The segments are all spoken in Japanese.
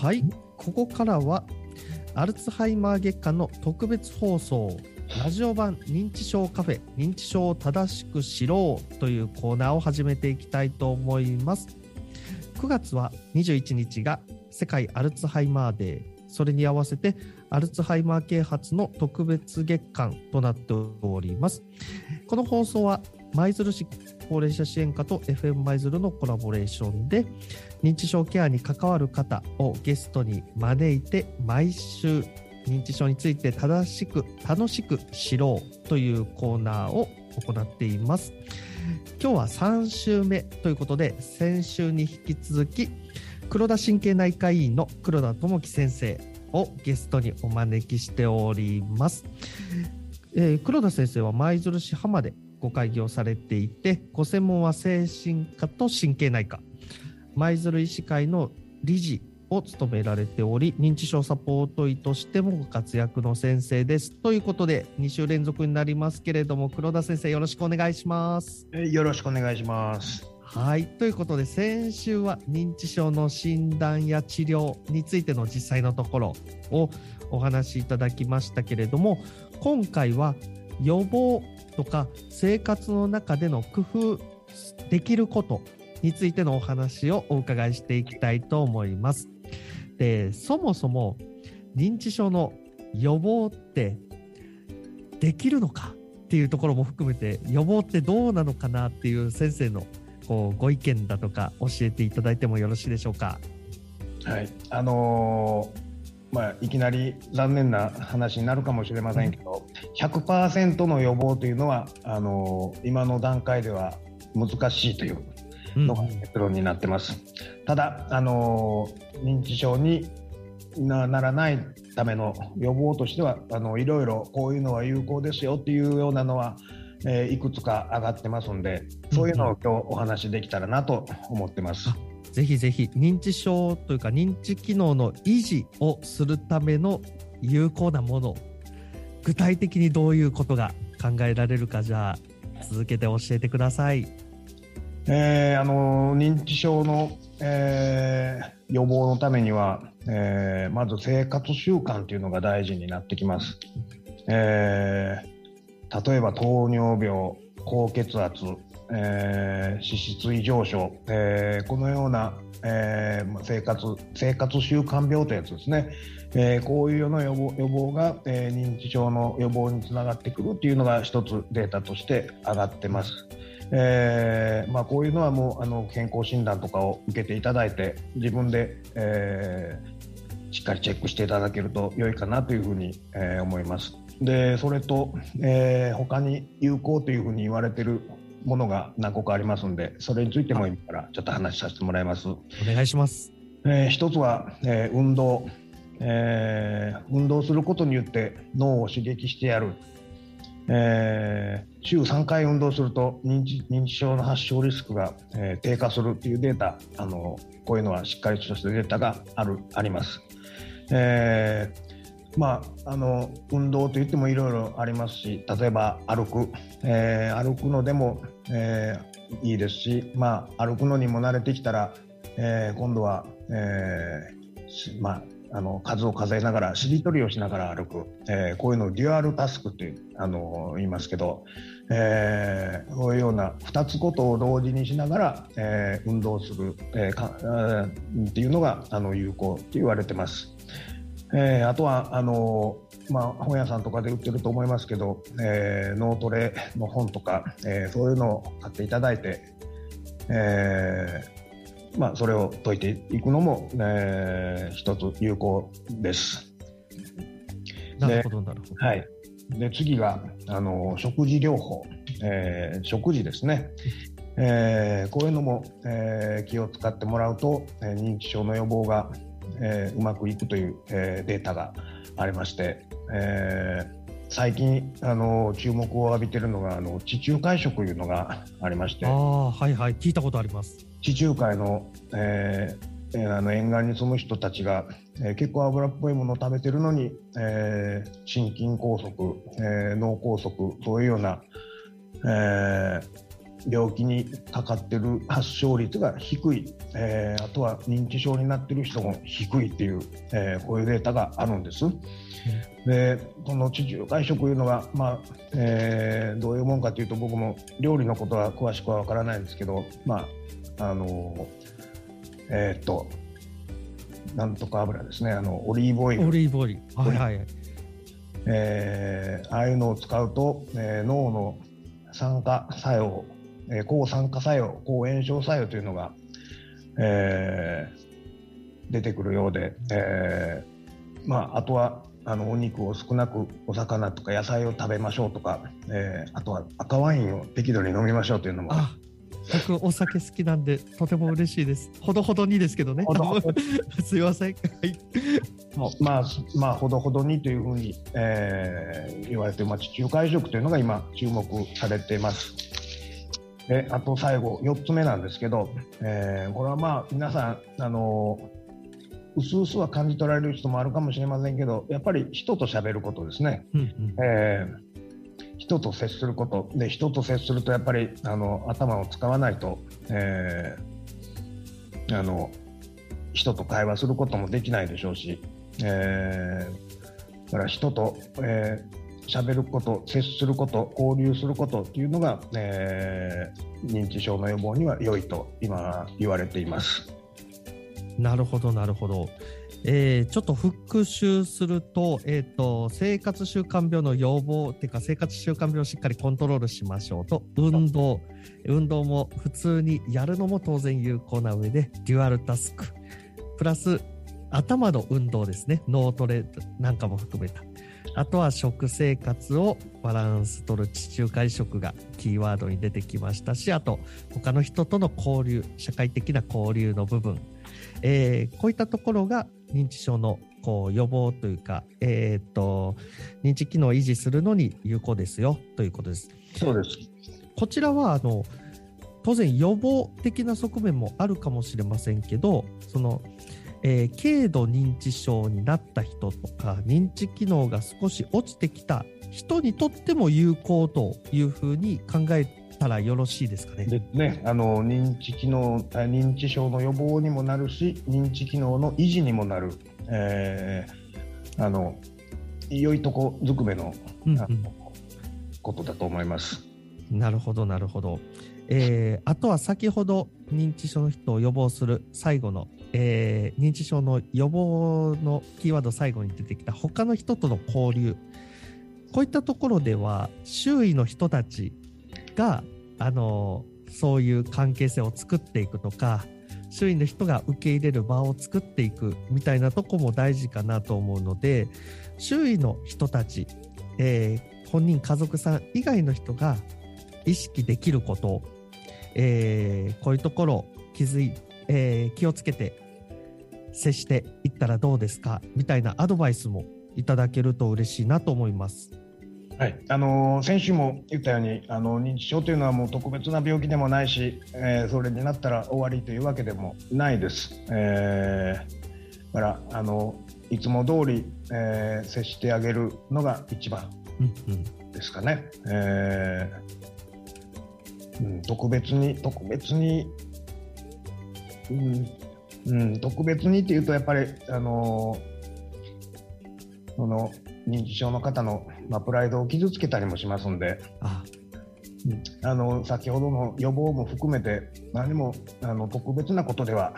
はい、ここからはアルツハイマー月間の特別放送ラジオ版認知症カフェ認知症を正しく知ろうというコーナーを始めていきたいと思います。9月は21日が世界アルツハイマーデー。それに合わせてアルツハイマー啓発の特別月間となっております。この放送は舞鶴市高齢者支援課と FM 舞鶴のコラボレーションで認知症ケアに関わる方をゲストに招いて毎週認知症について正しく楽しく知ろうというコーナーを行っています。今日は3週目ということで先週に引き続き黒田神経内科医院の黒田智樹先生をゲストにお招きしております、えー黒田先生は舞鶴市浜でご開業されていてご専門は精神科と神経内科。舞鶴医師会の理事を務められており認知症サポート医としてもご活躍の先生です。ということで2週連続になりますけれども黒田先生よろしくお願いします。えよろしくお願いします。はいということで先週は認知症の診断や治療についての実際のところをお話しいただきましたけれども今回は予防とか生活の中での工夫できることについてのお話をお伺いしていきたいと思います。でそもそも認知症の予防ってできるのかっていうところも含めて予防ってどうなのかなっていう先生のこうご意見だとか教えていただいてもよろしいでしょうか？はい、あのーまあいきなり残念な話になるかもしれませんけど、100%の予防というのはあの今の段階では難しいというのが結論になってます。ただあの認知症にならないための予防としてはあのいろいろこういうのは有効ですよっていうようなのは、えーいくつか上がってますんでそういうのを今日お話しできたらなと思ってます。ぜひぜひ認知症というか認知機能の維持をするための有効なもの具体的にどういうことが考えられるかじゃあ続けて教えてください。えーあの認知症の、えー予防のためには、えーまず生活習慣というのが大事になってきます。えー例えば糖尿病、高血圧、えー脂質異常症、えーこのような、えー生活生活習慣病というやつですね、えーこういうような予防予防が、えー認知症の予防につながってくるというのが一つデータとして上がってます。えーまあ、こういうのはもうあの健康診断とかを受けていただいて自分で、えーしっかりチェックしていただけると良いかなというふうに、えー思います。でそれと、えー他に有効というふうに言われているものが何個かありますのでそれについても今からちょっと話しさせてもらいます。お願いします。えー一つは、えー運動、えー運動することによって脳を刺激してやる、えー週3回運動すると認知認知症の発症リスクが、えー低下するというデータあのこういうのはしっかりとしたデータがあるあります。えーまあ、あの運動といってもいろいろありますし例えば歩く、えー歩くのでも、えーいいですし、まあ、歩くのにも慣れてきたら、えー今度は、えーまあ、あの数を数えながらしりとりをしながら歩く、えーこういうのをデュアルタスクというあの言いますけど、えーこういうような2つことを同時にしながら、えー運動する、えーかえーっていうのがあの有効と言われてます。えーあとはあのまあ、本屋さんとかで売ってると思いますけど、えー脳トレの本とか、えーそういうのを買っていただいて、えーまあ、それを解いていくのも、えー一つ有効です。なるほどなるほど。はい、で次があの食事療法、えー食事ですね、えーこういうのも、えー気を使ってもらうと、えー認知症の予防が、えーうまくいくという、えーデータがありまして、えー最近あの注目を浴びているのがあの地中海食というのがありましてああはいはい聞いたことあります。地中海の,、えーえーあの沿岸に住む人たちが、えー結構油っぽいものを食べてるのに、えー心筋梗塞、えー脳梗塞そういうような、えー病気にかかってる発症率が低い、えー、あとは認知症になってる人も低いっていう、えー、こういうデータがあるんです。うん、でこの地中海食いうのが、まあえー、どういうもんかというと僕も料理のことは詳しくは分からないんですけど、まああのえー、っとなんとか油ですね。あのオリーブオイル。オリーブオイル。はいはいえー、ああいうのを使うと、えー、脳の酸化作用えー、抗酸化作用、抗炎症作用というのが、えー、出てくるようで、えーまあ、あとはあのお肉を少なくお魚とか野菜を食べましょうとか、えー、あとは赤ワインを適度に飲みましょうというのも僕お酒好きなんでとても嬉しいです。ほどほどにですけどね。すいません。はい。まあまあほどほどにというふうに、えー、言われて、まあ、地中海食というのが今注目されています。であと最後4つ目なんですけど、えー、これはまあ皆さんあのうすうすは感じ取られる人もあるかもしれませんけどやっぱり人と喋ることですね、うんうん、えー、人と接すること。で人と接するとやっぱりあの頭を使わないと、えー、あの人と会話することもできないでしょうし、えー、だから人と、えー喋ること、接すること、交流することっていうのが、えー、認知症の予防には良いと今言われています。なるほど、なるほど。えー、ちょっと復習すると,、えーと、生活習慣病の予防っていうか生活習慣病をしっかりコントロールしましょうと。運動。運動も普通にやるのも当然有効な上でデュアルタスク。プラス頭の運動ですね。脳トレなんかも含めた。あとは食生活をバランス取る地中海食がキーワードに出てきましたしあと他の人との交流社会的な交流の部分、えー、こういったところが認知症のこう予防というか、えーと、認知機能を維持するのに有効ですよということです。そうですこちらはあの当然予防的な側面もあるかもしれませんけどそのえー、軽度認知症になった人とか認知機能が少し落ちてきた人にとっても有効というふうに考えたらよろしいですかね？でねあの認知機能認知症の予防にもなるし認知機能の維持にもなる、えー、あの良いとこずくめのうんうん、ことだと思います。なるほどなるほど。えー、あとは先ほど認知症の人を予防する最後のえー、認知症の予防のキーワード最後に出てきた他の人との交流。こういったところでは周囲の人たちがあのそういう関係性を作っていくとか周囲の人が受け入れる場を作っていくみたいなとこも大事かなと思うので周囲の人たち、えー、本人家族さん以外の人が意識できること、えー、こういうところ気づいえー、気をつけて接していったらどうですか？みたいなアドバイスもいただけると嬉しいなと思います。はいあの、先週も言ったようにあの認知症というのはもう特別な病気でもないし、えー、それになったら終わりというわけでもないです。えー、だからあのいつも通り、えー、接してあげるのが一番ですかね。うん、え、うん、特別に特別にうん、うん、特別にっていうとやっぱりあのその認知症の方の、まあ、プライドを傷つけたりもしますんで。ああの先ほどの予防も含めて何もあの特別なことでは、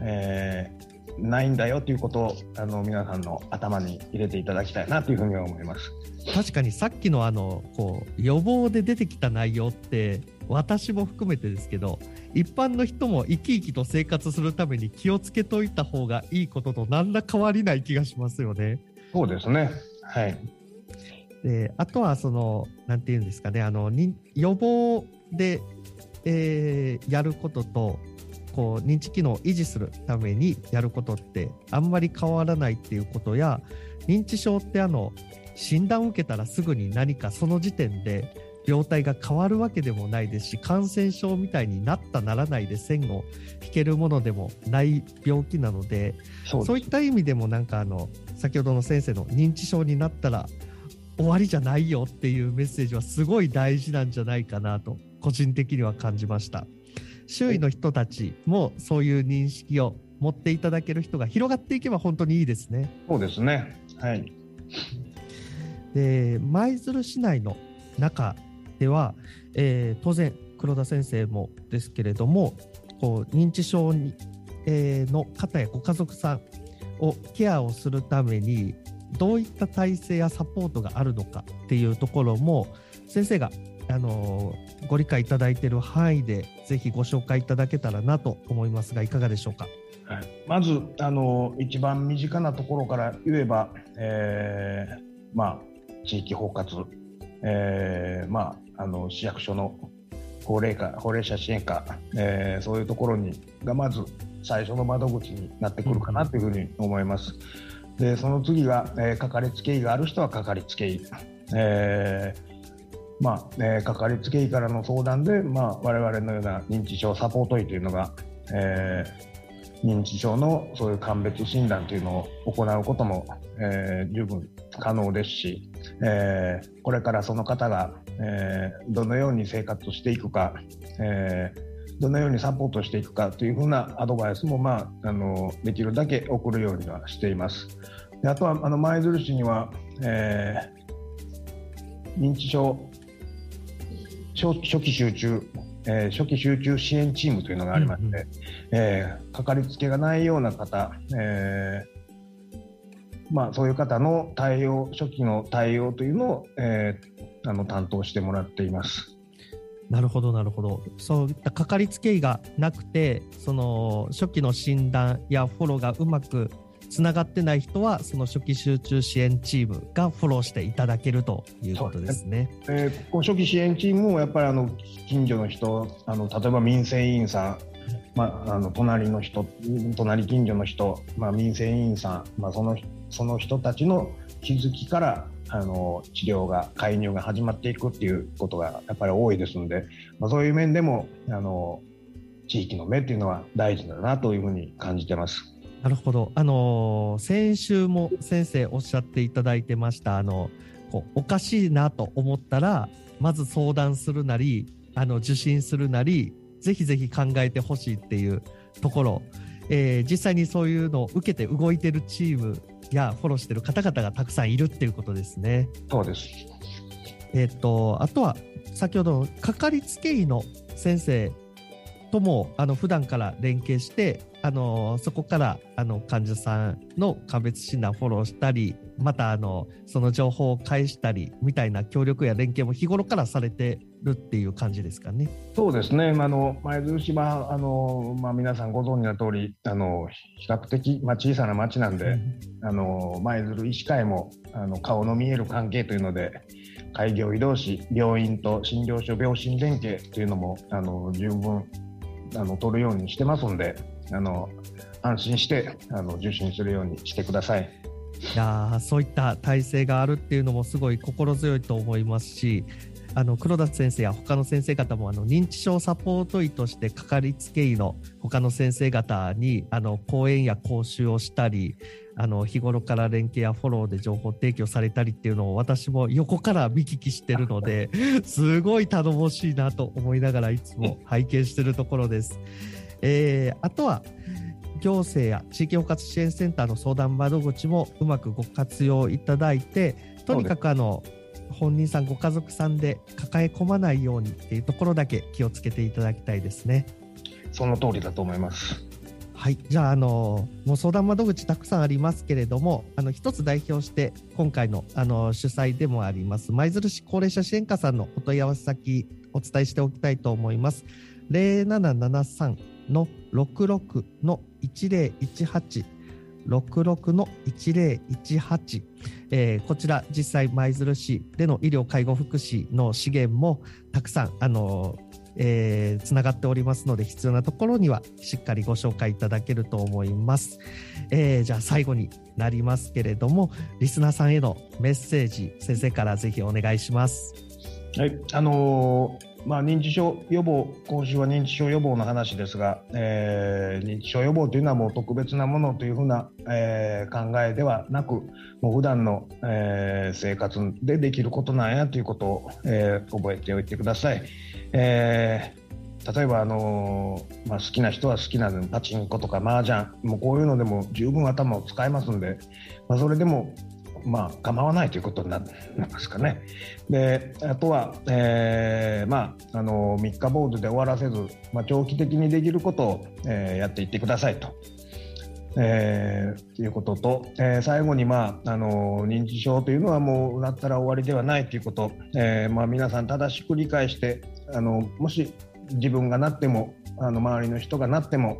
えー、ないんだよということをあの皆さんの頭に入れていただきたいなというふうには思います。確かにさっきのあのこう予防で出てきた内容って私も含めてですけど一般の人も生き生きと生活するために気をつけといた方がいいことと何ら変わりない気がしますよね。そうですね。はい。で、あとはその、なんていうんですかね、あの、予防で、えー、やることと、こう認知機能を維持するためにやることってあんまり変わらないっていうことや認知症ってあの診断を受けたらすぐに何かその時点で病態が変わるわけでもないですし感染症みたいになったならないで線を引けるものでもない病気なのでそういった意味でもなんかあの先ほどの先生の認知症になったら終わりじゃないよっていうメッセージはすごい大事なんじゃないかなと個人的には感じました。周囲の人たちもそういう認識を持っていただける人が広がっていけば本当にいいですね。そうですね。はいで舞鶴市内の中では、えー、当然黒田先生もですけれどもこう認知症に、えー、の方やご家族さんをケアをするためにどういった体制やサポートがあるのかっていうところも先生があのご理解いただいている範囲でぜひご紹介いただけたらなと思いますがいかがでしょうか？はい、まずあの一番身近なところから言えば、えー、まあ、地域包括、えー、まあ、あの市役所の高齢化高齢者支援課、えー、そういうところにがまず最初の窓口になってくるかなというふうに思います。でその次が、えー、かかりつけ医がある人はかかりつけ医、えーまあえー、かかりつけ医からの相談で、まあ、我々のような認知症サポート医というのが、えー、認知症のそういう鑑別診断というのを行うことも、えー、十分可能ですし、えー、これからその方が、えー、どのように生活していくか、えー、どのようにサポートしていくかというふうなアドバイスも、まあ、あのできるだけ送るようにはしています。であとはあの舞鶴市には、えー、認知症初期集中、えー、初期集中支援チームというのがありまして、うんうん、えー、かかりつけがないような方、えーまあ、そういう方の対応初期の対応というのを、えー、あの担当してもらっています。なるほどなるほどそういったかかりつけ医がなくてその初期の診断やフォローがうまくつながってない人はその初期集中支援チームがフォローしていただけるということですね。すねえー、初期支援チームもやっぱりあの近所の人あの例えば民生委員さんまあ、あの隣の人隣近所の人、まあ、民生委員さん、まあ、そのその人たちの気づきからあの治療が介入が始まっていくっていうことがやっぱり多いですので、まあ、そういう面でもあの地域の目っていうのは大事だなというふうに感じてます。なるほど。あの、先週も先生おっしゃっていただいてました。あの、こうおかしいなと思ったら、まず相談するなり、あの、受診するなり、ぜひぜひ考えてほしいっていうところ、えー、実際にそういうのを受けて動いてるチームやフォローしてる方々がたくさんいるっていうことですね。そうです。えっ、と、あとは、先ほど、かかりつけ医の先生ともあの普段から連携してあのそこからあの患者さんの鑑別診断フォローしたりまたあのその情報を返したりみたいな協力や連携も日頃からされてるっていう感じですかね。そうですね。あの前鶴島あのまあ皆さんご存知の通りあの比較的まあ小さな町なんで、うん、あの舞鶴医師会もあの顔の見える関係というので。開業医同士病院と診療所病診連携というのもあの十分あの取るようにしてますんであの安心してあの受診するようにしてください。いやそういった体制があるっていうのもすごい心強いと思いますしあの黒田先生や他の先生方もあの認知症サポート医としてかかりつけ医の他の先生方にあの講演や講習をしたりあの日頃から連携やフォローで情報提供されたりっていうのを私も横から見聞きしてるので すごい頼もしいなと思いながらいつも拝見してるところです。えー、あとは行政や地域包括支援センターの相談窓口もうまくご活用いただいてとにかくあの本人さんご家族さんで抱え込まないようにっていうところだけ気をつけていただきたいですね。その通りだと思います。はい、じゃあ、あのもう相談窓口たくさんありますけれども、あの一つ代表して今回のあの主催でもあります舞鶴市高齢者支援課さんのお問い合わせ先お伝えしておきたいと思います。0773の66の1018 66の1018、えー、こちら実際舞鶴市での医療介護福祉の資源もたくさんあのえー、つながっておりますので必要なところにはしっかりご紹介いただけると思います、えー、じゃあ最後になりますけれどもリスナーさんへのメッセージ先生からぜひお願いします。はいあのーまあ、認知症予防、今週は認知症予防の話ですが、えー、認知症予防というのはもう特別なものというふうな、えー、考えではなく、もう普段の、えー、生活でできることなんやということを、えー、覚えておいてください。えー、例えば、あのー、まあ、好きな人は好きなパチンコとか麻雀もうこういうのでも十分頭を使えますんで、まあ、それでもまあ、構わないということになりますかね。であとは、えーまあ、あの3日坊主で終わらせず、まあ、長期的にできることを、えー、やっていってくださいと。えー、いうことと、えー、最後に、まあ、あの認知症というのはもうなったら終わりではないということ、えーまあ、皆さん正しく理解してあのもし自分がなってもあの周りの人がなっても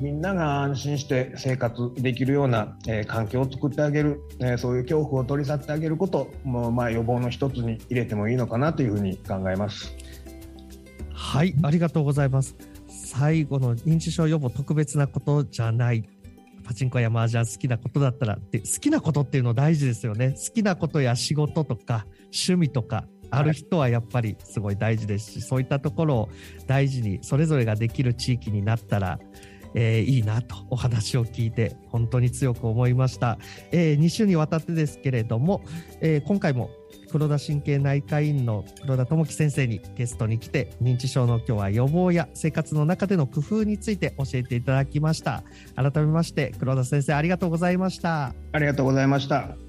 みんなが安心して生活できるような、えー、環境を作ってあげる、えー、そういう恐怖を取り去ってあげることも、まあ、予防の一つに入れてもいいのかなというふうに考えます。はいありがとうございます。最後の認知症予防特別なことじゃない。パチンコや麻雀好きなことだったらで好きなことっていうの大事ですよね。好きなことや仕事とか趣味とかある人はやっぱりすごい大事ですし、そういったところを大事にそれぞれができる地域になったらえー、いいなとお話を聞いて本当に強く思いました、えー、2週にわたってですけれども、えー、今回も黒田神経内科医院の黒田智樹先生にゲストに来て認知症の今日は予防や生活の中での工夫について教えていただきました。改めまして黒田先生ありがとうございました。ありがとうございました。